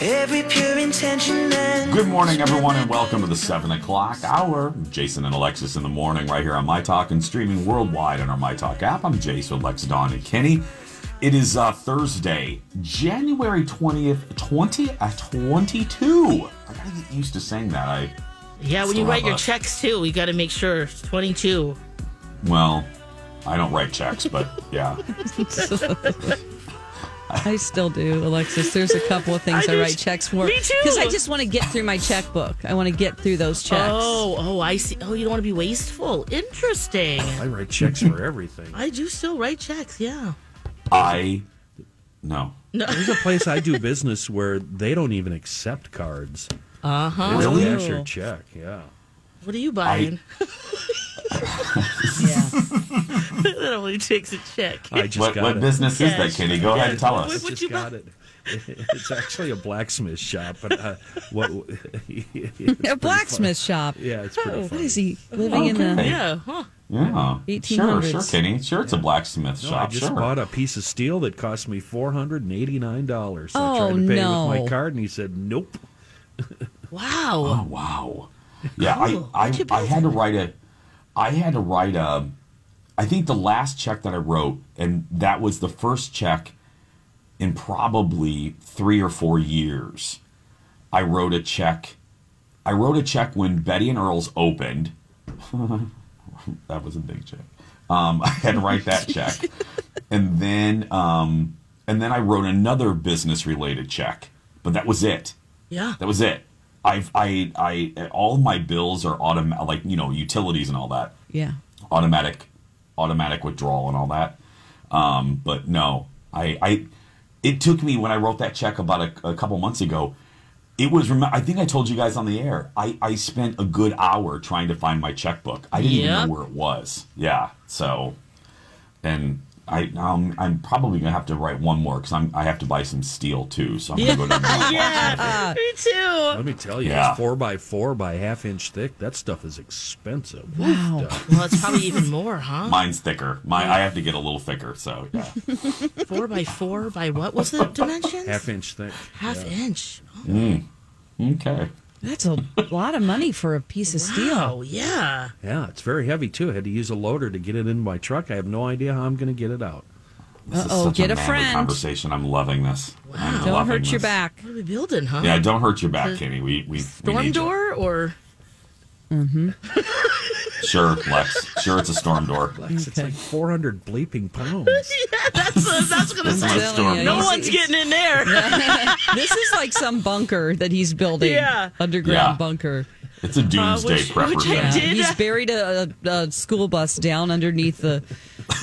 Every pure intention and Good morning, everyone, and welcome to the 7 o'clock hour. Jason and Alexis in the morning, right here on My Talk and streaming worldwide on our My Talk app. I'm Jason, Lex, Dawn, and Kenny. It is uh, Thursday, January 20th, 20 uh, 22. I gotta get used to saying that. I Yeah, when Still you write have your a- checks too, you got to make sure it's 22. Well, I don't write checks, but yeah. I still do, Alexis. There's a couple of things I I, do write t- checks for. me too. Because I just want to get through my checkbook. I want to get through those checks. Oh, oh, I see. Oh, you don't want to be wasteful. Interesting. I write checks for everything. I do still write checks. Yeah. I no. There's a place I do business where they don't even accept cards. Uh huh. It's Really? a cash or check. Yeah. What are you buying? Yeah. that only takes a check. I just What, got what it. business is that, Cash. Kenny? Go ahead and tell us. What just you got buy? it. It's actually a blacksmith shop, but uh, what? a blacksmith shop. Yeah, it's pretty Oh, funny. what is he living in the? Yeah. Huh. Yeah. Sure, 1800s. sure, Kenny. Sure, it's a blacksmith No, I just sure. bought a piece of steel that cost me four hundred and eighty nine dollars. I Oh, tried to pay no. with my card, and he said, "Nope." Wow. Oh wow. Yeah, Cool. I, I, I had to write a I had to write a I think the last check that I wrote, and that was the first check in probably three or four years. I wrote a check I wrote a check when Betty and Earl's opened. that was a big check. Um, I had to write that check. and then um, and then I wrote another business related check. But that was it. Yeah. That was it. I've I I all of my bills are automatic, like you know utilities and all that, Yeah. automatic, automatic withdrawal and all that. Um, but no, I I it took me when I wrote that check about a, a couple months ago. It was I think I told you guys on the air. I I spent a good hour trying to find my checkbook. I didn't even know where it was. Yeah, so and. I, um, I'm probably gonna have to write one more because I'm I have to buy some steel too, so I'm gonna go down there. and Yeah. Me too. Let me tell you, Yeah. it's four by four by half inch thick. That stuff is expensive. Wow. Well, it's probably even more, huh? Mine's thicker. My I have to get a little thicker. So yeah. Four by four by what was the dimensions? Half inch thick. Half Yeah. inch. Okay. That's a lot of money for a piece of steel. Oh yeah. Yeah, it's very heavy too. I had to use a loader to get it in my truck. I have no idea how I'm going to get it out. This Uh-oh, such get a manly friend. Conversation. I'm loving this. I'm Don't loving hurt your back. What are we building, huh? Yeah, don't hurt your back, The Kenny. We we we Storm need you. door or mm-hmm. Sure, Lex. Sure, it's a storm door. Lex, It's Okay. like 400 bleeping pounds. yeah, that's that's gonna This is say a storm you, no one's getting in there. This is like some bunker that he's building. Yeah. Underground Yeah. bunker. It's a doomsday which- prepper which I did. He's buried a, a, a school bus down underneath the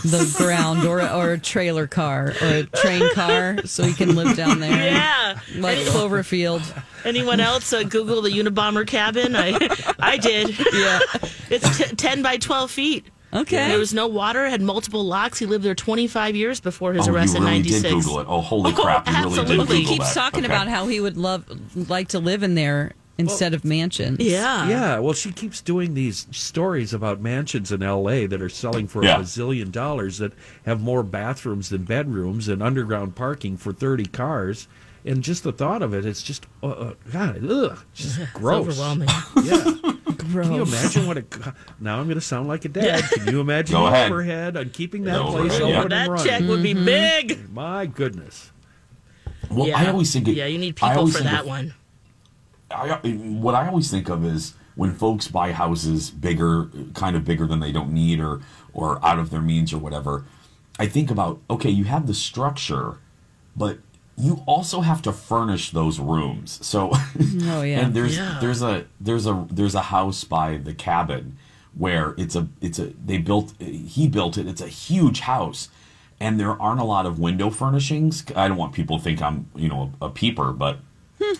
the ground, or or a trailer car, or a train car, so he can live down there. Yeah. like Cloverfield. Anyone else uh, Google the Unabomber cabin? I I did. Yeah. It's t- ten by twelve feet. Okay. There was no water. Had multiple locks. He lived there twenty five years before his Oh, arrest you in '96. did. Google it. Oh, holy Oh, crap! You really did absolutely. Google he keeps that. talking Okay. about how he would love like to live in there instead of mansions. Yeah. Yeah, well, she keeps doing these stories about mansions in L.A. that are selling for Yeah. a bazillion dollars that have more bathrooms than bedrooms and underground parking for 30 cars. And just the thought of it, it's just, uh, uh, God, ugh, just It's gross. overwhelming. Yeah. Can you imagine what a now I'm going to sound like a dad. Can you imagine Go the ahead. overhead on keeping that The place overhead, yeah. open and that running? check would be Mm-hmm. big. My goodness. Well, yeah. I always think it, Yeah, you need people for that of- one. I, what I always think of is when folks buy houses bigger, kind of bigger than they don't need, or or out of their means, or whatever. I think about okay, you have the structure, but you also have to furnish those rooms. So, Oh, yeah. and there's Yeah. there's a there's a there's a house by the cabin where it's a it's a they built he built it. It's a huge house, and there aren't a lot of window furnishings. I don't want people to think I'm you know a, peeper, but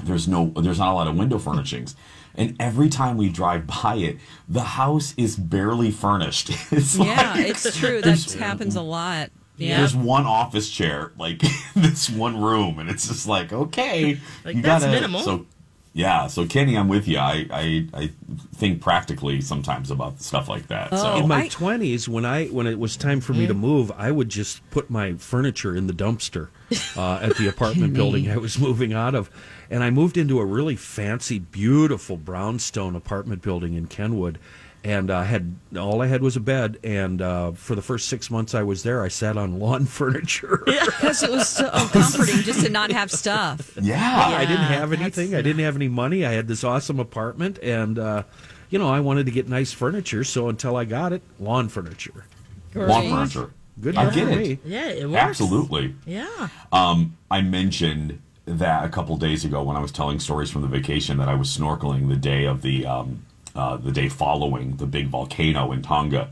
there's no there's not a lot of window furnishings. And every time we drive by it, the house is barely furnished. It's Yeah, like- it's true. That happens a lot. Yeah. There's one office chair, like this one room, and it's just like, okay, Like, that's minimal. So, yeah, so Kenny, I'm with you. I, I, I think practically sometimes about stuff like that. Oh, so In my I- twenties, when I when it was time for me to move, I would just put my furniture in the dumpster uh, at the apartment building I was moving out of, and I moved into a really fancy, beautiful brownstone apartment building in Kenwood, and I had all I had was a bed, and uh, for the first six months I was there, I sat on lawn furniture. Because it was so comforting just to not have stuff. yeah, I didn't have anything. I didn't have any money. I had this awesome apartment, and uh, you know, I wanted to get nice furniture. So until I got it, lawn furniture. lawn furniture. Good I get for it. me. Yeah, it works. Absolutely. Yeah. Um, I mentioned that a couple days ago when I was telling stories from the vacation that I was snorkeling the day of the um, uh, the day following the big volcano in Tonga,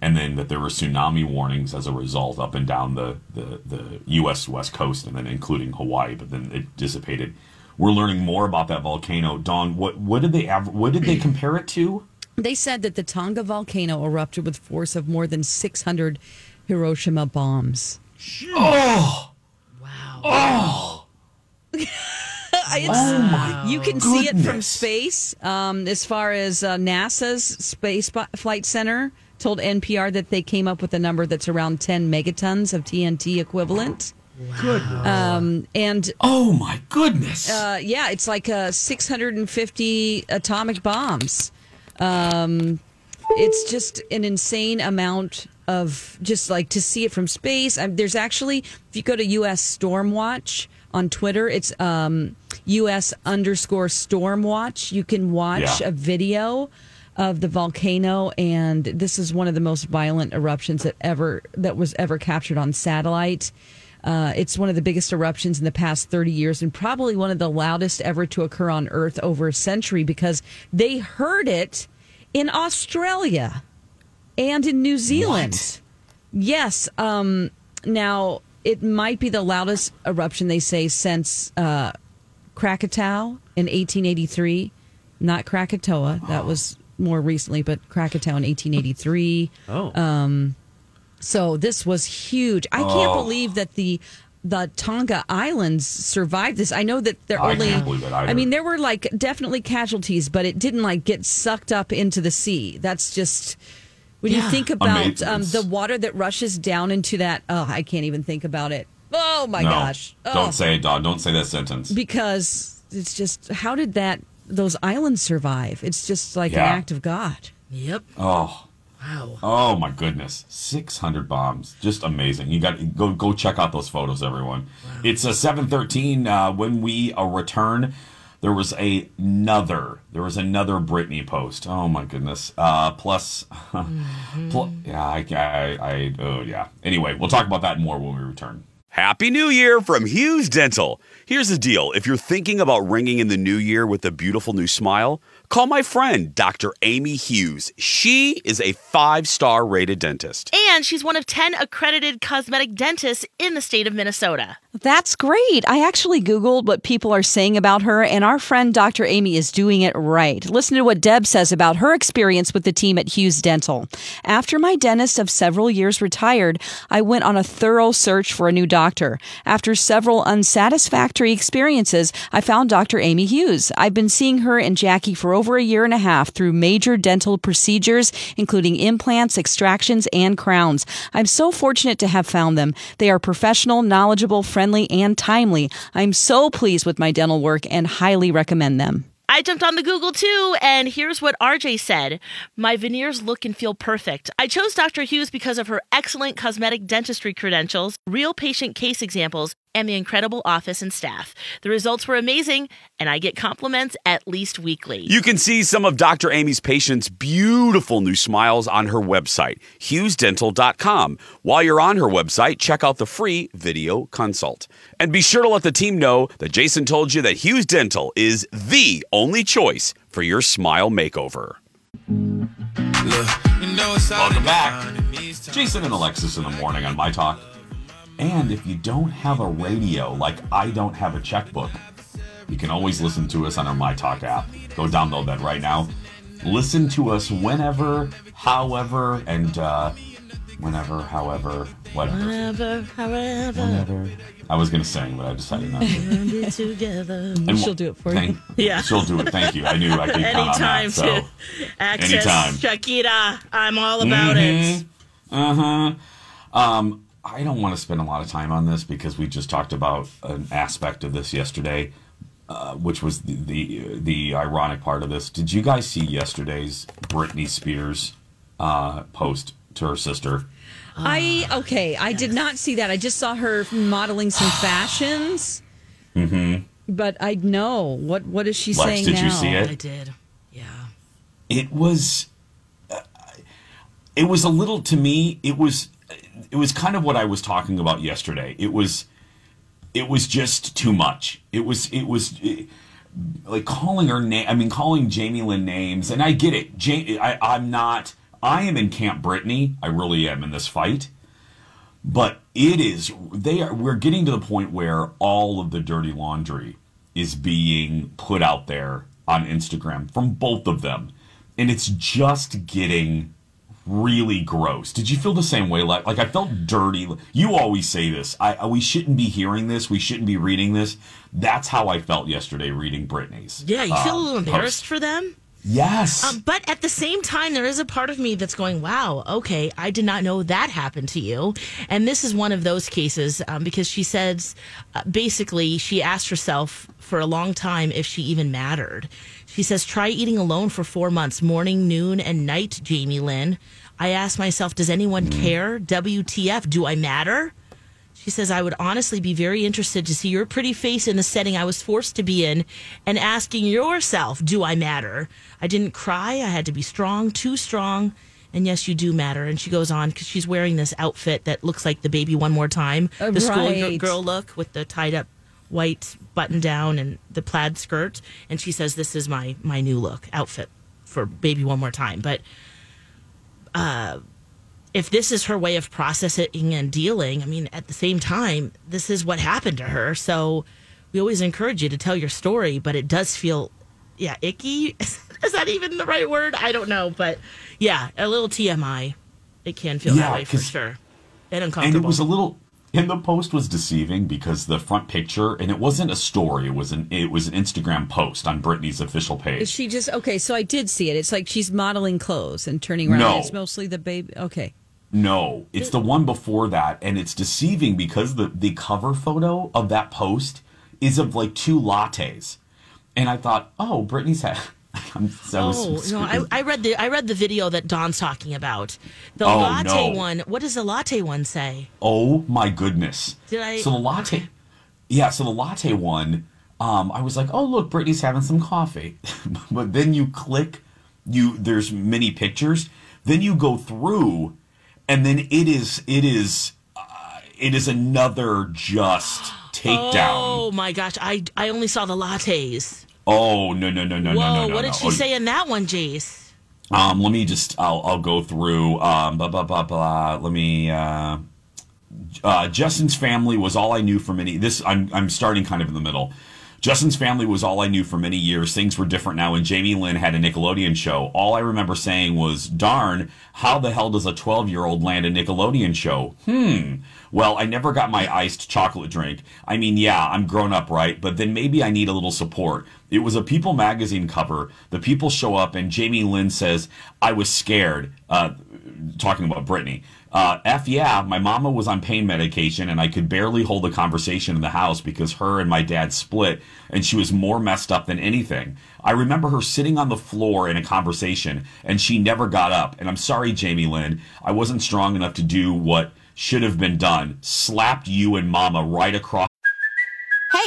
and then that there were tsunami warnings as a result up and down the, the, the U.S. west coast, and then including Hawaii. But then it dissipated. We're learning more about that volcano. Don, what what did they av- what did they compare it to? They said that the Tonga volcano erupted with force of more than 600 Hiroshima bombs. Oh. Wow. oh my You can see it from space. Um, as far as uh, NASA's Space Flight Center told NPR that they came up with a number that's around 10 megatons of TNT equivalent. Um, and Oh my goodness! uh, yeah, it's like uh, 650 atomic bombs. Um, it's just an insane amount of just like to see it from space. Um, there's actually, if you go to U.S. Stormwatch on Twitter, it's um, U.S. underscore storm watch. You can watch Yeah. a video of the volcano, and this is one of the most violent eruptions that ever that was ever captured on satellite. Uh, it's one of the biggest eruptions in the past 30 years and probably one of the loudest ever to occur on Earth over a century because they heard it in Australia and in New Zealand. What? Yes. Um, now, it might be the loudest eruption, they say, since uh, Krakatoa in 1883. Not Krakatoa. That was more recently, but Krakatoa in 1883. Oh, So this was huge. I can't Oh. believe that the the Tonga Islands survived this. I know that they're I only. can't believe it either. I mean, there were like definitely casualties, but it didn't like get sucked up into the sea. That's just when you think about um, the water that rushes down into that. Oh, I can't even think about it. Oh my no, gosh! Oh, don't say it, Dawn. Don't say that sentence. because it's just how did that those islands survive? It's just like Yeah. an act of God. Yep. Oh. Wow. Oh my goodness, six hundred bombs, just amazing. You got go go check out those photos, everyone. It's a seven thirteen. Uh, when we uh, return, there was a, another there was another Britney post. Oh my goodness. Uh, plus, pl- yeah, I, I, I, oh yeah. Anyway, we'll talk about that more when we return. Happy New Year from Hughes Dental. Here's the deal if you're thinking about ringing in the new year with a beautiful new smile, call my friend, Dr. Amy Hughes. She is a five star rated dentist. And she's one of 10 accredited cosmetic dentists in the state of Minnesota. That's great. I actually Googled what people are saying about her, and our friend Dr. Amy is doing it right. Listen to what Deb says about her experience with the team at Hughes Dental. After my dentist of several years retired, I went on a thorough search for a new doctor. After several unsatisfactory experiences, I found Dr. Amy Hughes. I've been seeing her and Jackie for over a year and a half through major dental procedures, including implants, extractions, and crowns. I'm so fortunate to have found them. They are professional, knowledgeable, friendly, and timely. I'm so pleased with my dental work and highly recommend them. I jumped on the Google too, and here's what RJ said My veneers look and feel perfect. I chose Dr. Hughes because of her excellent cosmetic dentistry credentials, real patient case examples, and the incredible office and staff. The results were amazing, and I get compliments at least weekly. You can see some of Dr. Amy's patients' beautiful new smiles on her website, hughesdental.com. While you're on her website, check out the free video consult. And be sure to let the team know that Jason told you that Hughes Dental is the only choice for your smile makeover. Welcome back. Jason and Alexis in the morning on My Talk. And if you don't have a radio, like I don't have a checkbook, you can always listen to us on our My Talk app. Go download that right now. Listen to us whenever, however, and uh, whenever, however, whatever. Whenever, however, Whenever. I was going to sing, but I decided not to. together. And She'll do it for you. Yeah. She'll do it. Thank you. I knew I could count on that. So. to access Anytime. Shakira. I'm all about it. Uh huh. Um, I don't want to spend a lot of time on this because we just talked about an aspect of this yesterday, uh, which was the, the the ironic part of this. Did you guys see yesterday's Britney Spears uh, post to her sister? I okay. I did not see that. I just saw her modeling some fashions. Mm-hmm. But I know what what is she Lex, saying did now? you see it? I did. Yeah. it was uh, it was a little to me it was it was kind of what i was talking about yesterday. It was it was just too much. It was it was eh, like calling her name i mean calling jamie lynn names and i get it. I, i'm not i am in camp britney. I really am in this fight. But it is they are we're getting to the point where all of the dirty laundry is being put out there on Instagram from both of them. And it's just getting really gross. Did you feel the same way like like I felt dirty. You always say this. I, I we shouldn't be hearing this. We shouldn't be reading this. That's how I felt yesterday reading Britney's. Yeah, you feel a um, little embarrassed post. for them? Yes. Um, but at the same time, there is a part of me that's going, wow, okay, I did not know that happened to you. And this is one of those cases um, because she says uh, basically she asked herself for a long time if she even mattered. She says, try eating alone for four months, morning, noon, and night, Jamie Lynn. I asked myself, does anyone care? WTF? Do I matter? She says, I would honestly be very interested to see your pretty face in the setting I was forced to be in and asking yourself, do I matter? I didn't cry. I had to be strong, too strong. And yes, you do matter. And she goes on because she's wearing this outfit that looks like the baby one more time. Uh, the school right. girl look with the tied up white button down and the plaid skirt. And she says, this is my, my new look outfit for baby one more time. But if this is her way of processing and dealing, I mean, at the same time, this is what happened to her. So we always encourage you to tell your story, but it does feel, yeah, icky. is that even the right word? I don't know. But yeah, a little TMI. It can feel Yeah, that way for sure. And uncomfortable. and it was a little and the post was deceiving because the front picture and it wasn't a story it was an it was an instagram post on britney's official page Is she just okay? So I did see it. It's like she's modeling clothes and turning around. No. It's mostly the baby. Okay. no it's the one before that and it's deceiving because the the cover photo of that post is of like two lattes and i thought oh britney's had I'm, was, Oh no! I, I read the I read the video that Don's talking about. The Oh, latte no. one. What does the latte one say? Oh my goodness! Did I- So the latte, yeah. So the latte one, um, I was like, oh look, Britney's having some coffee, but then you click, you there's many pictures. Then you go through, and then it is it is uh, it is another just takedown. Oh my gosh! I I only saw the lattes. Oh no no no no Whoa! no no what did no. she Oh, say in that one, Jace? Um, let me just I'll I'll go through um blah blah blah blah. Let me uh uh Justin's family was all I knew for many this I'm I'm starting kind of in the middle. Justin's family was all I knew for many years. Things were different now when Jamie Lynn had a Nickelodeon show. All I remember saying was, darn, how the hell does a 12 year old land a Nickelodeon show? Hmm. Well, I never got my iced chocolate drink. I mean, yeah, I'm grown up, right? But then maybe I need a little support. It was a People magazine cover. The people show up, and Jamie Lynn says, I was scared. Uh, talking about Britney. Uh, F yeah, my mama was on pain medication and I could barely hold a conversation in the house because her and my dad split and she was more messed up than anything. I remember her sitting on the floor in a conversation and she never got up. And I'm sorry, Jamie Lynn, I wasn't strong enough to do what should have been done. Slapped you and mama right across.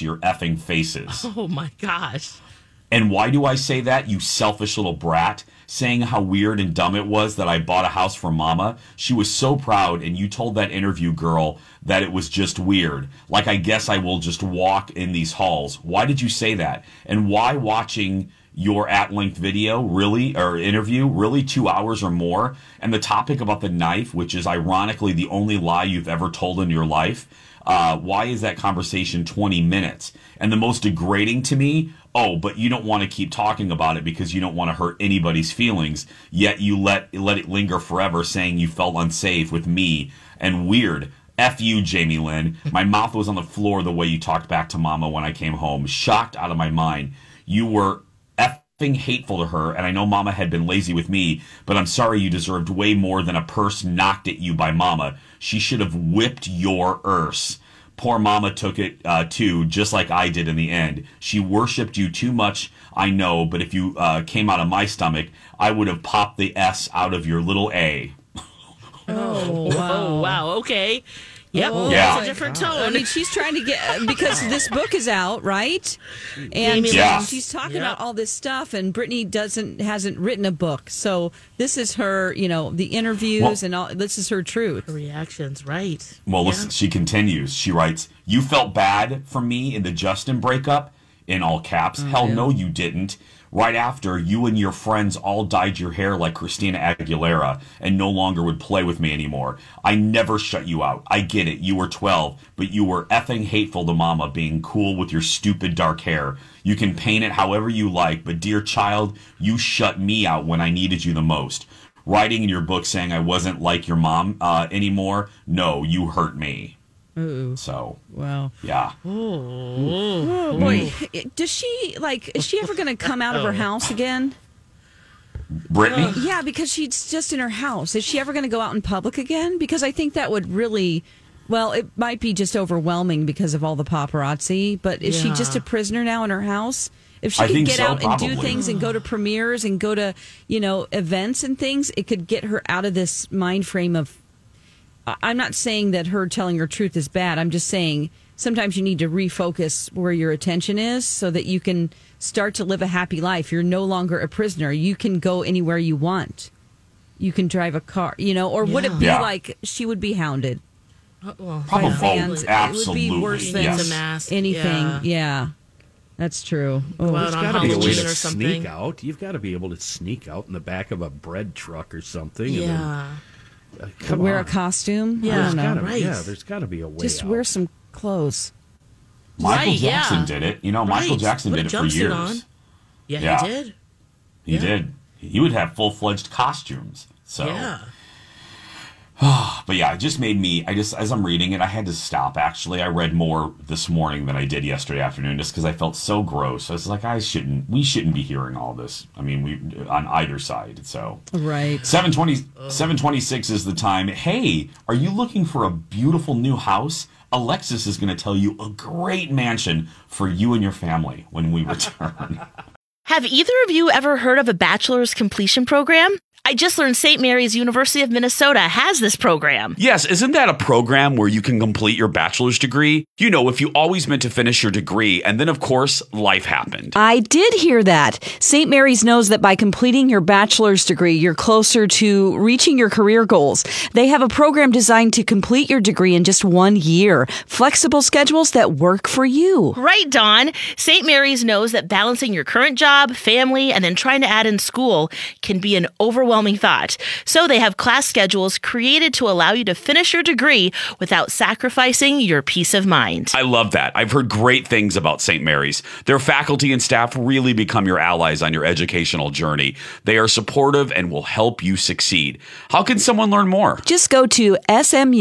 Your effing faces. Oh my gosh. And why do I say that, you selfish little brat? Saying how weird and dumb it was that I bought a house for mama. She was so proud, and you told that interview girl that it was just weird. Like, I guess I will just walk in these halls. Why did you say that? And why watching your at length video, really, or interview, really two hours or more? And the topic about the knife, which is ironically the only lie you've ever told in your life. Uh, why is that conversation 20 minutes? And the most degrading to me, oh, but you don't want to keep talking about it because you don't want to hurt anybody's feelings. Yet you let let it linger forever, saying you felt unsafe with me and weird. F you, Jamie Lynn. My mouth was on the floor the way you talked back to Mama when I came home, shocked out of my mind. You were hateful to her, and I know Mama had been lazy with me, but I'm sorry you deserved way more than a purse knocked at you by Mama. She should have whipped your erse. Poor Mama took it uh, too, just like I did in the end. She worshipped you too much, I know, but if you uh, came out of my stomach, I would have popped the S out of your little A. Oh wow. wow. Okay. Yep. Oh, Yeah. That's a different I tone. I mean, she's trying to get because this book is out, right? And Amy Yeah. she's- she's talking Yeah. about all this stuff, and Britney doesn't hasn't written a book, so this is her, you know, the interviews Well- and all. This is her truth. Reactions, right? Well, Yeah. listen, she continues. She writes, You felt bad for me in the Justin breakup? In all caps. Mm. Hell no, you didn't. Right after, you and your friends all dyed your hair like Christina Aguilera and no longer would play with me anymore. I never shut you out. I get it. You were 12, but you were effing hateful to mama being cool with your stupid dark hair. You can paint it however you like, but dear child, you shut me out when I needed you the most. Writing in your book saying I wasn't like your mom uh, anymore, no, you hurt me. So, Wow. yeah. Oh boy, does she like? Is she ever going to come out of her oh. house again? Britney? Uh, yeah, because she's just in her house. Is she ever going to go out in public again? Because I think that would really. Well, it might be just overwhelming because of all the paparazzi, but is she just a prisoner now in her house? If she I could think get so, out and do probably. things and go to premieres and go to, you know, events and things, it could get her out of this mind frame of I- I'm not saying that her telling her truth is bad. I'm just saying sometimes you need to refocus where your attention is so that you can start to live a happy life. You're no longer a prisoner. You can go anywhere you want. You can drive a car, you know, or would it be Yeah. like she would be hounded Uh, well, Probably by both. fans? It would be worse than yes. Needs a mask. anything. Yeah. Yeah. That's true. Go Oh, out There's on got to be a way to sneak out. You've got to be able to sneak out in the back of a bread truck or something. and then- Yeah. Come wear on. a costume. Yeah. I don't. Gotta- Right. Yeah, there's got to be a way. Just out. wear some clothes. Michael Right, Jackson yeah. did it. You know, Michael Jackson Put a did it for jumpsuit years. on. Yeah, Yeah. he did. He did. He would have full fledged costumes. So, Yeah. but yeah, it just made me. I just, as I'm reading it, I had to stop. Actually, I read more this morning than I did yesterday afternoon, just because I felt so gross. I was like, I shouldn't. We shouldn't be hearing all this. I mean, we on either side. So, Right. 720, 726 is the time. Hey, are you looking for a beautiful new house? Alexis is going to tell you a great mansion for you and your family when we return. Have either of you ever heard of a bachelor's completion program? I just learned St. Mary's University of Minnesota has this program. Yes, isn't that a program where you can complete your bachelor's degree? You know, if you always meant to finish your degree, and then of course, life happened. I did hear that. St. Mary's knows that by completing your bachelor's degree, you're closer to reaching your career goals. They have a program designed to complete your degree in just one year. Flexible schedules that work for you. Right, Dawn. St. Mary's knows that balancing your current job, family, and then trying to add in school can be an overwhelming overwhelming thought. So they have class schedules created to allow you to finish your degree without sacrificing your peace of mind. I love that. I've heard great things about St. Mary's. Their faculty and staff really become your allies on your educational journey. They are supportive and will help you succeed. How can someone learn more? Just go to smumn.edu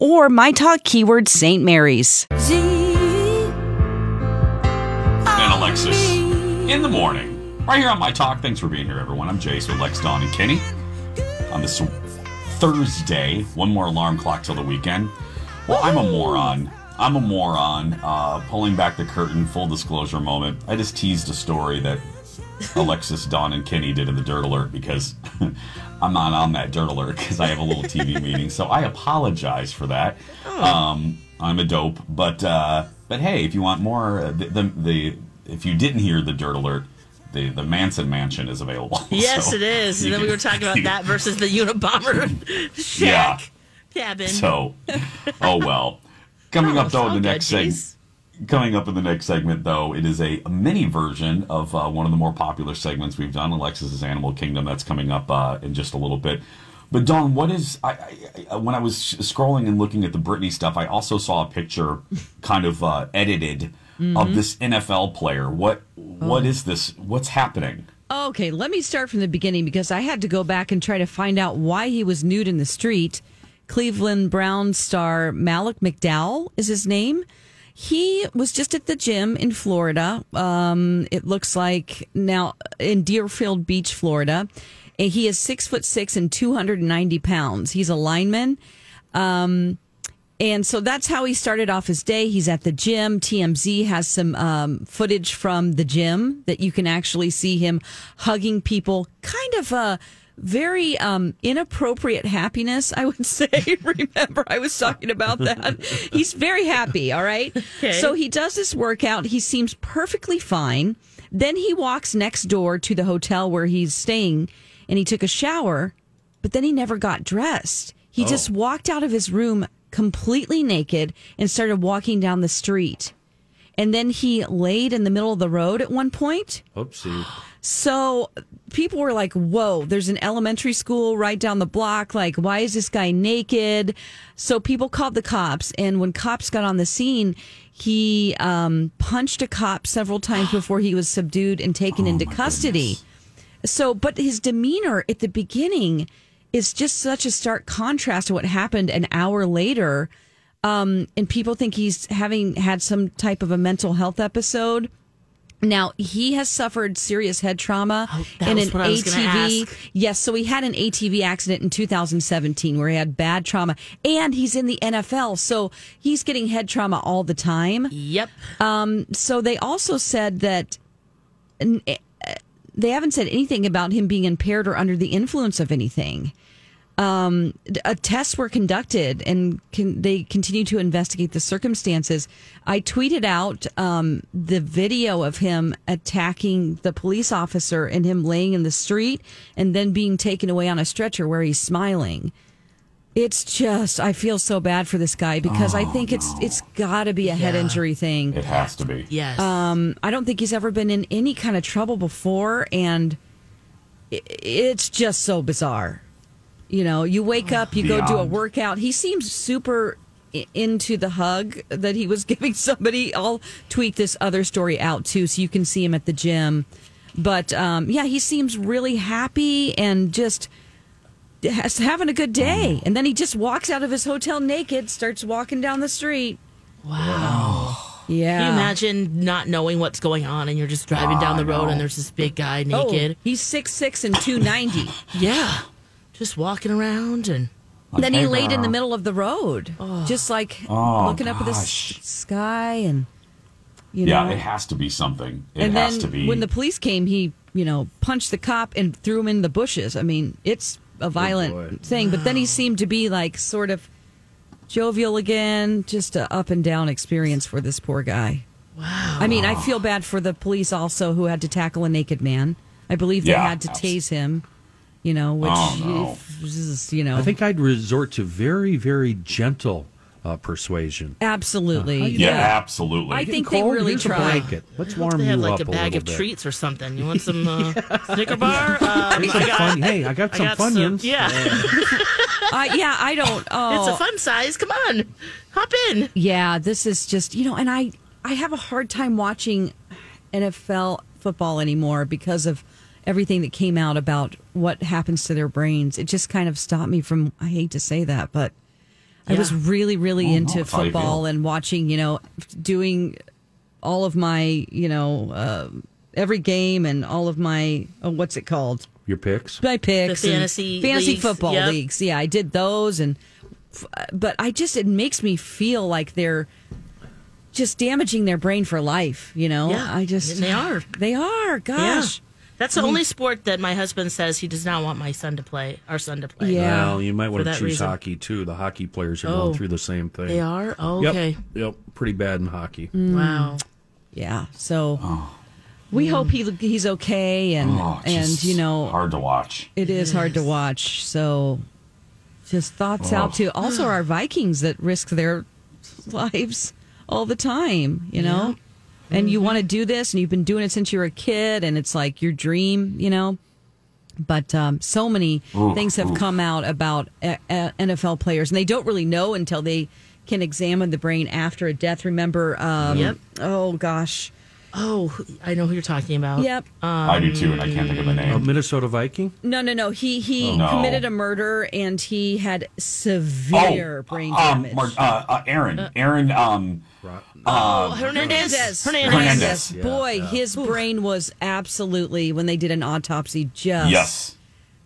or my talk keyword St. Mary's. and Alexis in the morning. Right here on My Talk. Thanks for being here, everyone. I'm Jace with Lex, Dawn, and Kenny. On this Thursday, one more alarm clock till the weekend. Well, I'm a moron. I'm a moron. Uh, pulling back the curtain, full disclosure moment. I just teased a story that Alexis, Dawn, and Kenny did in the Dirt Alert because I'm not on that Dirt Alert because I have a little TV meeting. So I apologize for that. Um, I'm a dope, but uh, but hey, if you want more, uh, the, the the if you didn't hear the Dirt Alert, the the Manson Mansion is available. Yes, So it is. And then we were talking about that versus the Unabomber Yeah. shack cabin. So, oh well. Coming Oh, up though in the next segment. Coming up in the next segment, though, it is a mini version of uh, one of the more popular segments we've done, Alexis's Animal Kingdom. That's coming up uh, in just a little bit. But Dawn, what is? I, I, I, when I was scrolling and looking at the Britney stuff, I also saw a picture, kind of uh, edited, of this NFL player. What? What is this? What's happening? Okay, let me start from the beginning because I had to go back and try to find out why he was nude in the street. Cleveland Brown star Malik McDowell is his name. He was just at the gym in Florida. Um, it looks like now in Deerfield Beach, Florida. And he is six foot six and 290 pounds. He's a lineman. Um, and so that's how he started off his day. He's at the gym. TMZ has some um, footage from the gym that you can actually see him hugging people, kind of a very um, inappropriate happiness, I would say. Remember, I was talking about that. He's very happy, all right? So he does this workout. He seems perfectly fine. Then he walks next door to the hotel where he's staying and he took a shower, but then he never got dressed. He just walked out of his room completely naked and started walking down the street. And then he laid in the middle of the road at one point. Oopsie. So people were like, whoa, there's an elementary school right down the block. Like, why is this guy naked? So people called the cops. And when cops got on the scene, he um, punched a cop several times before he was subdued and taken into custody. So, but his demeanor at the beginning is just such a stark contrast to what happened an hour later. Um, and people think he's having had some type of a mental health episode. Now he has suffered serious head trauma Oh, in an what I was gonna ATV. Yes, so he had an ATV accident in 2017 where he had bad trauma, and he's in the NFL, so he's getting head trauma all the time. Yep. Um, so they also said that they haven't said anything about him being impaired or under the influence of anything. Um, d- uh, tests were conducted, and can, they continue to investigate the circumstances. I tweeted out um, the video of him attacking the police officer and him laying in the street, and then being taken away on a stretcher where he's smiling. It's just I feel so bad for this guy because I think it's it's got to be a head Yeah. injury thing. It has to be. Yes. Um, I don't think he's ever been in any kind of trouble before, and it's just so bizarre. You know, you wake up, you go do a workout. He seems super into the hug that he was giving somebody. I'll tweet this other story out too, so you can see him at the gym. But um, yeah, he seems really happy and just has having a good day. Mm. And then he just walks out of his hotel naked, starts walking down the street. wow. Yeah. Can you imagine not knowing what's going on and you're just driving down the road and there's this big guy oh, naked? Oh, he's six six and two ninety. Yeah. Just walking around and then he Hey, laid in the middle of the road, oh. just like Oh, looking up at the s- sky, and you Yeah, know. it has to be something. It and has then to be. when the police came, he you know punched the cop and threw him in the bushes. I mean, it's a violent boy. thing. But then he seemed to be like sort of jovial again. Just a up and down experience for this poor guy. wow. I mean, I feel bad for the police also who had to tackle a naked man. I believe they Yeah, had to abs- tase him. You know, which Oh, no. is, you know, I think I'd resort to very, very gentle uh, persuasion. Absolutely. Yeah, absolutely. I think Getting they cold? really Here's a try. blanket. Let's warm They you have like up a bag little of bit. treats or something. You want some uh, Snicker bar? Um, Here's some I got, fun- hey, I got some Funyuns. yeah, Uh, yeah, I don't. Oh, it's a fun size. Come on, hop in. Yeah, this is just you know, and I I have a hard time watching NFL football anymore because of everything that came out about what happens to their brains. It just kind of stopped me from. I hate to say that, but I was really really Oh, into that's how you football and watching. You know, doing all of my you know uh, every game and all of my oh, what's it called Your picks. my picks, The and fantasy fantasy leagues, football yep. leagues. Yeah, I did those, and but I just it makes me feel like they're just damaging their brain for life. You know, Yeah, I just and they are. they are. Gosh, That's the only sport that my husband says he does not want my son to play. Our son to play. Yeah. Well, you might want to that choose reason. hockey too. The hockey players are Oh. going through the same thing. They are. Oh, Yep. okay. Yep. Pretty bad in hockey. Mm. Wow. yeah. So oh. we hope he he's okay, and Oh, and just you know hard to watch. it is hard to watch. So just thoughts oh. out to also our Vikings that risk their lives all the time, you know? And you want to do this and you've been doing it since you were a kid and it's like your dream, you know? But um, so many Oof, things have oof. come out about uh, uh, NFL players and they don't really know until they can examine the brain after a death. Remember, um, Yep. oh gosh. Oh, I know who you're talking about. Yep. I do too, and I can't think of the A name. Minnesota Viking. No, no, no. He he Oh, no. committed a murder and he had severe brain um, damage. Mar- uh, uh, Aaron. Aaron. Um, Oh, Hernandez. Hernandez. Hernandez. Hernandez. Boy, his brain was absolutely when they did an autopsy, just yes.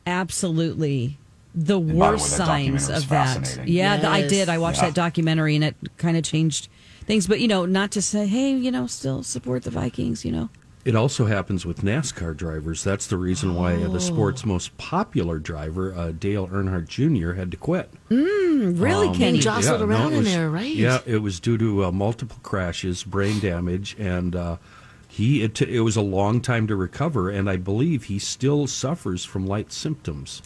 absolutely the by the worst way, that signs documentary was of that. fascinating. Yeah, th- I Yes. did. I watched Yeah. that documentary and it kind of changed things. But you know, not to say, hey, you know, still support the Vikings. You know, It also happens with NASCAR drivers. That's the reason why uh, the sport's most popular driver, uh, Dale Earnhardt Jr., had to quit. really, Kenny. Josh- Jostled no, around it in there, right? Yeah, it was due to uh, multiple crashes, brain damage, and uh, he it, t- it was a long time to recover. And I believe he still suffers from light symptoms.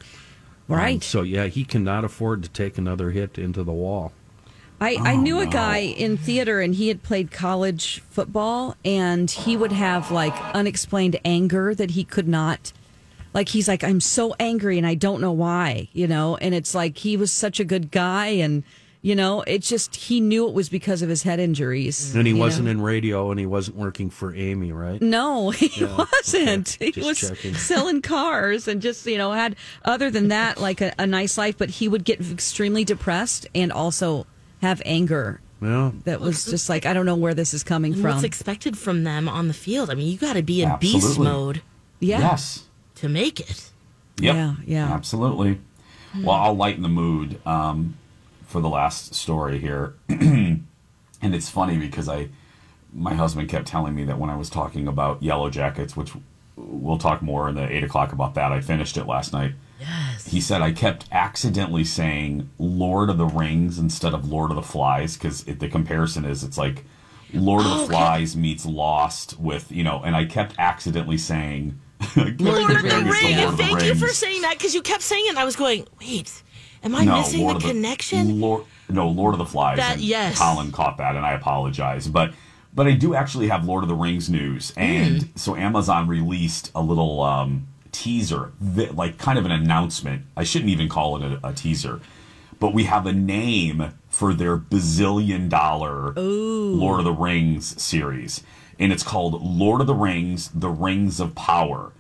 Um, Right. so yeah, he cannot afford to take another hit into the wall. I, I knew a guy in theater and he had played college football and he would have like unexplained anger that he could not like he's like I'm so angry and I don't know why, you know, and it's like he was such a good guy and you know, it's just he knew it was because of his head injuries. And he wasn't know? in radio, and he wasn't working for Amy, right? No, he wasn't. okay. He was checking. selling cars and just, you know, had other than that, like a, a nice life, but he would get extremely depressed and also have anger Well, that was just like I don't know where this is coming And from. What's expected from them on the field? I mean, you got to be in beast mode yeah, Yes. to make it. Yep. Yeah, yeah. Absolutely. Well, I'll lighten the mood um, for the last story here. and it's funny because I, my husband kept telling me that when I was talking about Yellow Jackets, which we'll talk more in the eight o'clock about that. I finished it last night. Yes. He said I kept accidentally saying Lord of the Rings instead of Lord of the Flies because the comparison is it's like Lord of the Oh, okay. Flies meets Lost with you know, and I kept accidentally saying Lord of the Lord of the Rings, Ring. thank you for saying that because you kept saying it. And I was going, wait, am I missing Lord the of connection? Lord, no, Lord of the Flies. That- yes. Colin caught that, and I apologize. But but I do actually have Lord of the Rings news, and Mm. so Amazon released a little um, teaser, that, like kind of an announcement. I shouldn't even call it a, a teaser, but we have a name for their bazillion dollar Lord of the Rings series, and it's called Lord of the Rings: The Rings of Power.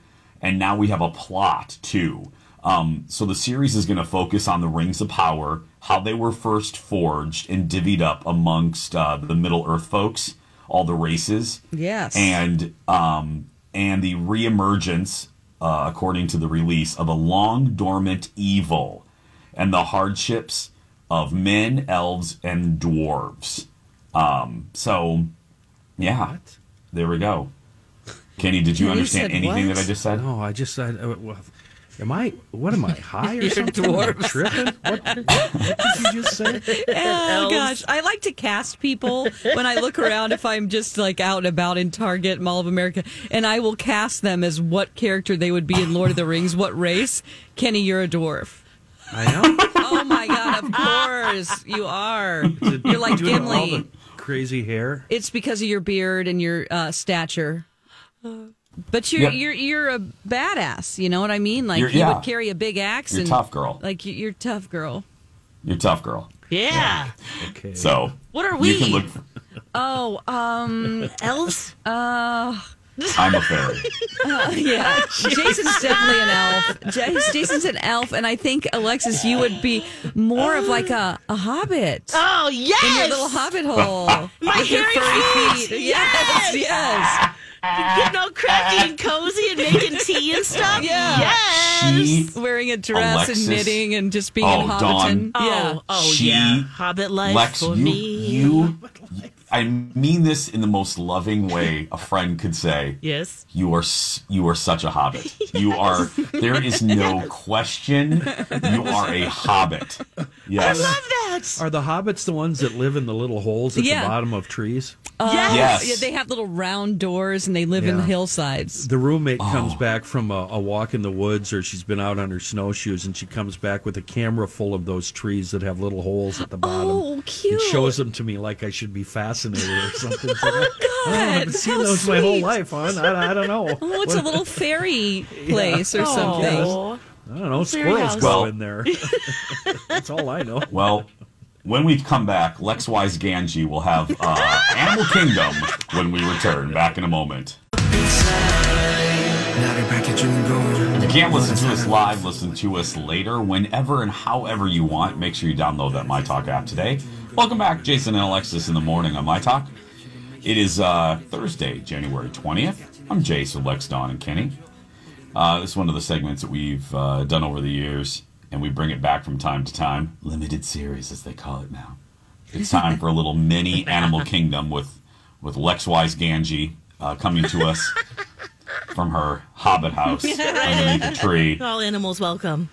And now we have a plot too. Um, so the series is going to focus on the Rings of Power, how they were first forged and divvied up amongst uh, the Middle Earth folks, all the races. Yes. And um, and the reemergence, uh, according to the release, of a long dormant evil, and the hardships of men, elves, and dwarves. Um, so, yeah, there we go. Kenny, did you Kenny understand anything what? that I just said? no, I just said, uh, well, am I? What am I high or something? Am I tripping? What, what did you just say? Oh gosh, I like to cast people when I look around. If I'm just like out and about in Target, Mall of America, and I will cast them as what character they would be in Lord of the Rings, what race. Kenny, you're a dwarf. I am. Oh my God! Of course you are. Did- You're like doing all Gimli. the crazy hair. It's because of your beard and your uh, stature. But you're Yeah. you're you're a badass. You know what I mean? Like You're- you yeah. would carry a big axe. You're and tough girl. Like you- you're tough girl. You're tough girl. Yeah. Okay. So What are you can we? look. Oh, um, Elves? uh, I'm a fairy. yeah. Jason's definitely an elf. Jason's an elf, and I think Alexis, you would be more of like a, a hobbit. Oh, yes. In your little hobbit hole. My with your hairy furry feet. Yes, yes. Getting all crafty and cozy and making tea and stuff. Yeah. Yes. She, Wearing a dress Alexis- and knitting and just being Oh, in Hobbiton. Dawn. Yeah. Oh, oh She- yeah. Hobbit life Lex, for you, me. you, I mean this in the most loving way a friend could say. Yes. You are you are such a hobbit. You are. There is no question. You are a hobbit. Yes. I love that. Are the hobbits the ones that live in the little holes at Yeah. the bottom of trees? Uh, Yes. Yeah, they have little round doors and they live in Yeah. hillsides. The roommate comes Oh. back from a, a walk in the woods, or she's been out on her snowshoes, and she comes back with a camera full of those trees that have little holes at the bottom. Oh, cute. And shows them to me like I should be fascinated or something. It's like, God, I haven't seen how those my whole sweet. life, hon. I, I don't know. Oh, it's a little fairy place or something. Oh. I don't know. Squirrels house. go Well- in there. That's all I know. Well, when we come back, Lex Wise Ganji will have uh, Animal Kingdom when we return. Back in a moment. You can't listen to us live. Listen to us later, whenever and however you want. Make sure you download that My Talk app today. Welcome back, Jason and Alexis in the morning on My Talk. It is uh, Thursday, January 20th. I'm Jason, Lex, Don, and Kenny. Uh, this is one of the segments that we've uh, done over the years, and we bring it back from time to time. Limited series, as they call it now. It's time for a little mini Animal Kingdom with with Lex Wise Ganji uh, coming to us from her Hobbit house underneath a tree. All animals welcome.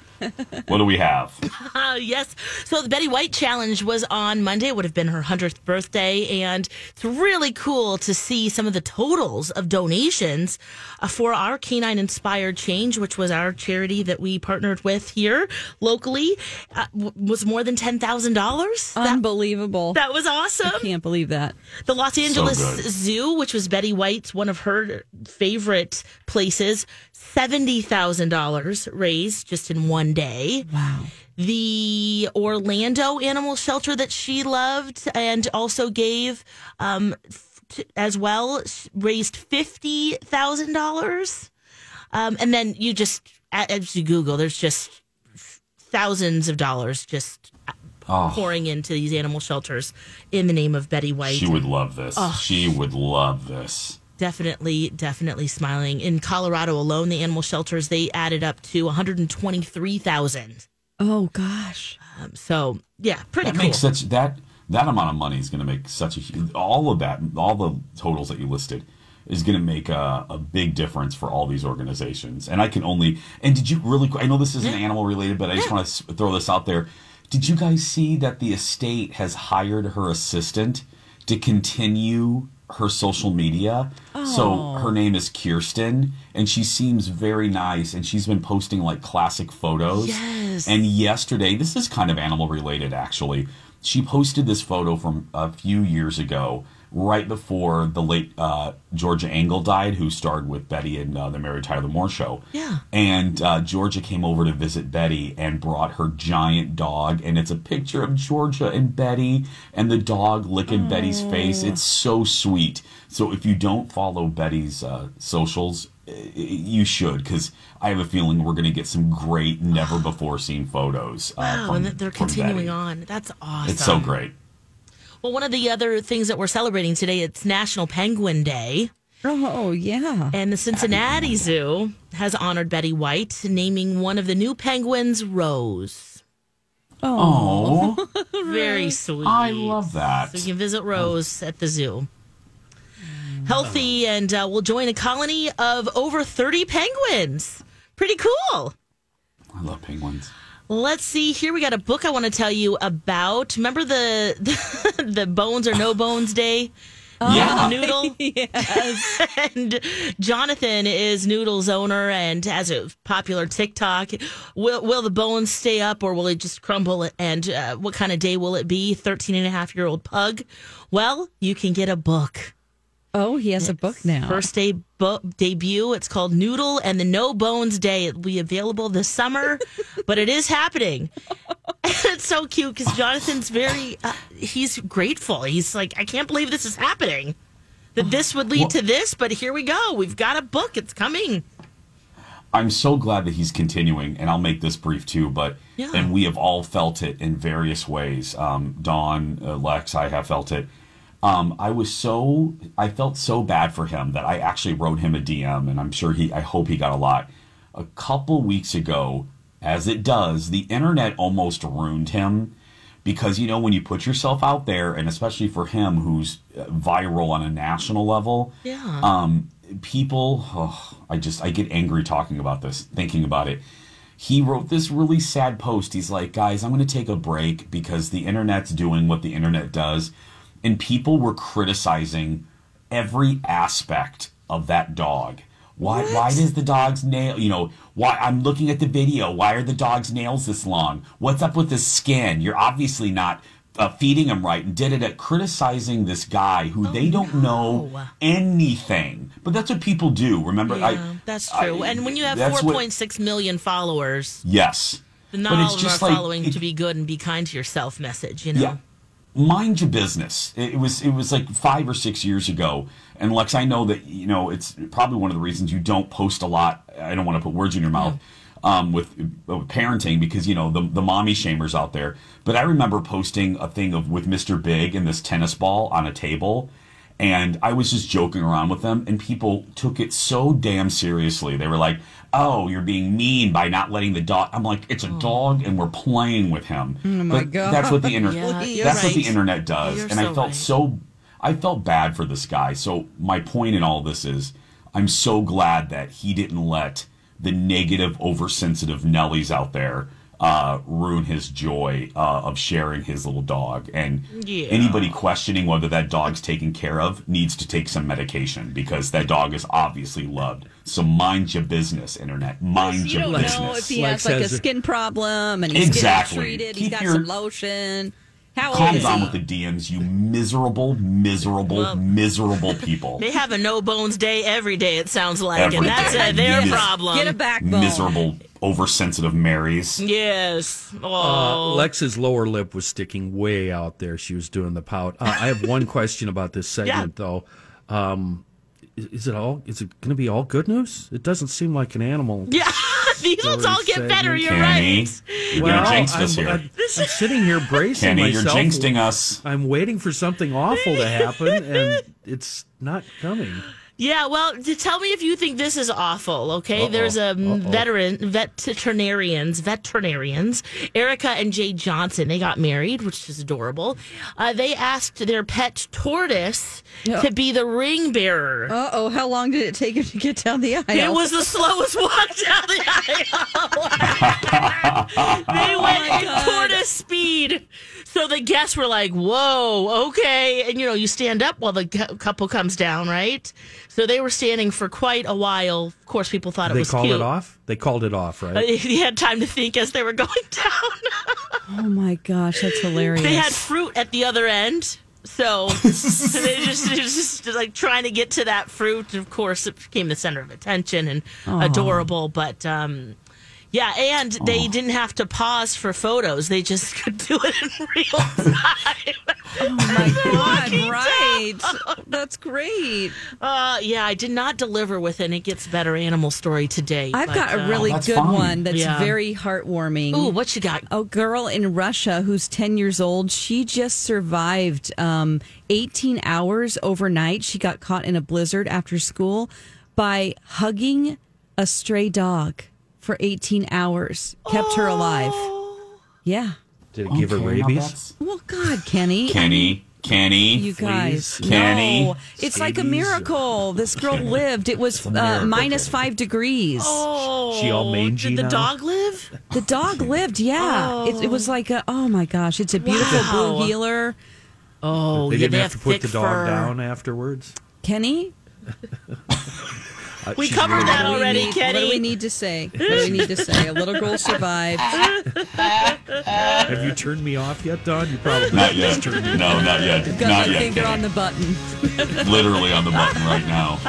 What do we have? Uh, yes. So the Betty White challenge was on Monday. It would have been her 100th birthday. And it's really cool to see some of the totals of donations uh, for our Canine Inspired Change, which was our charity that we partnered with here locally, uh, w- was more than $10,000. Unbelievable. that was awesome. I can't believe that. The Los Angeles good. Zoo, which was Betty White's one of her favorite places, seventy thousand dollars raised just in one day. Wow. The Orlando Animal Shelter that she loved and also gave um, f- t- as well raised fifty thousand dollars. Um, and then you just a- as you Google, there's just thousands of dollars just Oh, pouring into these animal shelters in the name of Betty White. she would love this. She would love this. Definitely definitely smiling in colorado alone the animal shelters they added up to 123000 Oh gosh. um, so yeah pretty That cool makes such that that amount of money is going to make such a. All of that, all the totals that you listed, is going to make a, a big difference for all these organizations. And I can only. And did you really? I know this isn't animal related, but I just want to throw this out there. Did you guys see that the estate has hired her assistant to continue her social media? So her oh. name is Kirsten, and she seems very nice, and she's been posting like classic photos. Yes. And yesterday, this is kind of animal related actually. She posted this photo from a few years ago, right before the late uh, Georgia Engel died, who starred with Betty in uh, the Mary Tyler Moore Show. Yeah. And uh, Georgia came over to visit Betty and brought her giant dog, and it's a picture of Georgia and Betty and the dog licking Betty's face. It's so sweet. So if you don't follow Betty's uh, socials, eh, you should, because I have a feeling we're going to get some great, never before seen photos. Uh, wow from, and they're continuing Betty. on that's awesome It's so great. Well one of the other things that we're celebrating today it's national penguin day Oh yeah. and the cincinnati zoo has honored betty white naming one of the new penguins rose Oh, very sweet I love that. So you can visit Rose at the zoo. Healthy, and uh, we'll join a colony of over 30 penguins. Pretty cool. I love penguins. Let's see. Here we got a book I want to tell you about. Remember the the, Bones or No Bones Day Yeah. Noodle. yes. and Jonathan is Noodle's owner and has a popular TikTok. Will will the bones stay up or will it just crumble? And uh, what kind of day will it be? 13 and a half year old pug. Well, you can get a book. Oh, he has a book now. First day bo- debut. It's called Noodle and the No Bones Day. It'll be available this summer, but it is happening. it's so cute because Jonathan's very, uh, he's grateful. He's like, I can't believe this is happening. That this would lead Well- to this, but here we go. We've got a book. It's coming. I'm so glad that he's continuing, and I'll make this brief too. But Yeah. and we have all felt it in various ways. Um, Dawn, uh, Lex, I have felt it. Um, I was so I felt so bad for him that I actually wrote him a DM, and I'm sure he. I hope he got a lot. A couple weeks ago, as it does, the internet almost ruined him because you know when you put yourself out there, and especially for him who's uh, viral on a national level, Yeah. um, people oh, i just i get angry talking about this thinking about it he wrote this really sad post he's like guys i'm going to take a break because the internet's doing what the internet does and people were criticizing every aspect of that dog. Why why does the dog's nail you know why i'm looking at the video why are the dog's nails this long? What's up with the skin? You're obviously not uh, feeding him right and did it at criticizing this guy who they don't know anything. But that's what people do remember? Yeah, I, that's I- true. and when you have 4.6 million followers, yes. not But all it's of them are like- following it- to be good and be kind to yourself message, you know? Yeah. Mind your business. It was it was like five or six years ago. And Lex, I know that you know it's probably one of the reasons you don't post a lot. I don't want to put words in your mouth. Um, with, with parenting because you know the the mommy shamers out there. But I remember posting a thing of with Mr. Big and this tennis ball on a table, and I was just joking around with them, and people took it so damn seriously. They were like, "Oh, you're being mean by not letting the dog." I'm like, "It's a oh. dog, and we're playing with him." Oh my but That's what the internet. you're that's what the internet does, You're and I felt right. so. I felt bad for this guy. So my point in all this is, I'm so glad that he didn't let the negative, oversensitive Nellies out there uh, ruin his joy uh, of sharing his little dog. And Yeah. anybody questioning whether that dog's taken care of needs to take some medication because that dog is obviously loved. So mind your business, internet. Mind You your don't business. know if he Like has like a skin problem and he's Exactly. getting treated. He's Keep got your- some lotion. How old Calm down he? with the DMs, you miserable, miserable, Well, miserable people. They have a no bones day every day, it sounds like. Every and that's day. uh, their Yes. problem. Get a backbone. miserable, oversensitive Marys. Yes. Uh, Oh. Lex's lower lip was sticking way out there. She was doing the pout. Uh, I have one question about this segment, though. Um, is, is it all? Is it going to be all good news? It doesn't seem like an animal. yeah. These ones all get Story better. You're Kenny, right. you're Well, gonna jinx I'm, us here. I'm, I'm sitting here bracing Kenny, you're jinxing us. I'm waiting for something awful to happen, and it's not coming. Yeah, well, to tell me if you think this is awful, okay? Uh-oh. There's a Uh-oh. veteran, veterinarians, veterinarians, Erica and Jay Johnson. They got married, which is adorable. Uh, they asked their pet tortoise to be the ring bearer. Uh oh, how long did it take him to get down the aisle? It was the slowest walk down the aisle. they went in tortoise speed. So the guests were like, whoa, okay. And, you know, you stand up while the couple comes down, right? So they were standing for quite a while. Of course, people thought it they was called cute. it off. They called it off, right? Uh, He had time to think as they were going down. oh my gosh, that's hilarious. they had fruit at the other end. So they just, they was just like trying to get to that fruit. Of course, it became the center of attention and adorable. But um, yeah, and they didn't have to pause for photos. They just could do it in real time. oh my god, right. That's great. uh, yeah, I did not deliver with an It Gets Better animal story today. I've but, got a uh, really that's good fine. one that's Yeah. very heartwarming. Ooh, what you got? a girl in Russia who's 10 years old. She just survived um, 18 hours overnight. She got caught in a blizzard after school by hugging a stray dog for 18 hours. Kept her alive. Yeah. Did it give her Okay, now rabies? that's- Well, God, Kenny. Kenny, Kenny. You guys, Kenny. no, it's like a Scabies. miracle. This girl lived. It was uh, miracle, minus Kenny. five degrees. Oh, She all mangy Did the now? dog live? The dog lived. Yeah, it, it was like a, oh my gosh, it's a beautiful Wow. blue heeler. Oh, they yeah, didn't have to put thick the dog fur. down afterwards. Kenny, Uh, We covered that what already, need- Kenny. What do we need to say? What do we need to say? A little girl survived. Have you turned me off yet, Don? You probably Not yet. just turned me No, not yet. Got not my yet. finger Kenny. on the button. literally on the button right now.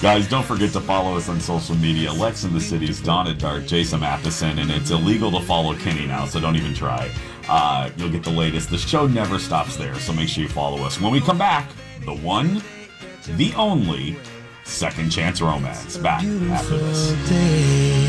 Guys, don't forget to follow us on social media. Lex in the Cities, Dawn at Dark, Jason Matheson, and it's illegal to follow Kenny now, so don't even try. Uh, you'll get the latest. The show never stops there, so make sure you follow us. When we come back, the one, the only, Second Chance Romance. Back after this.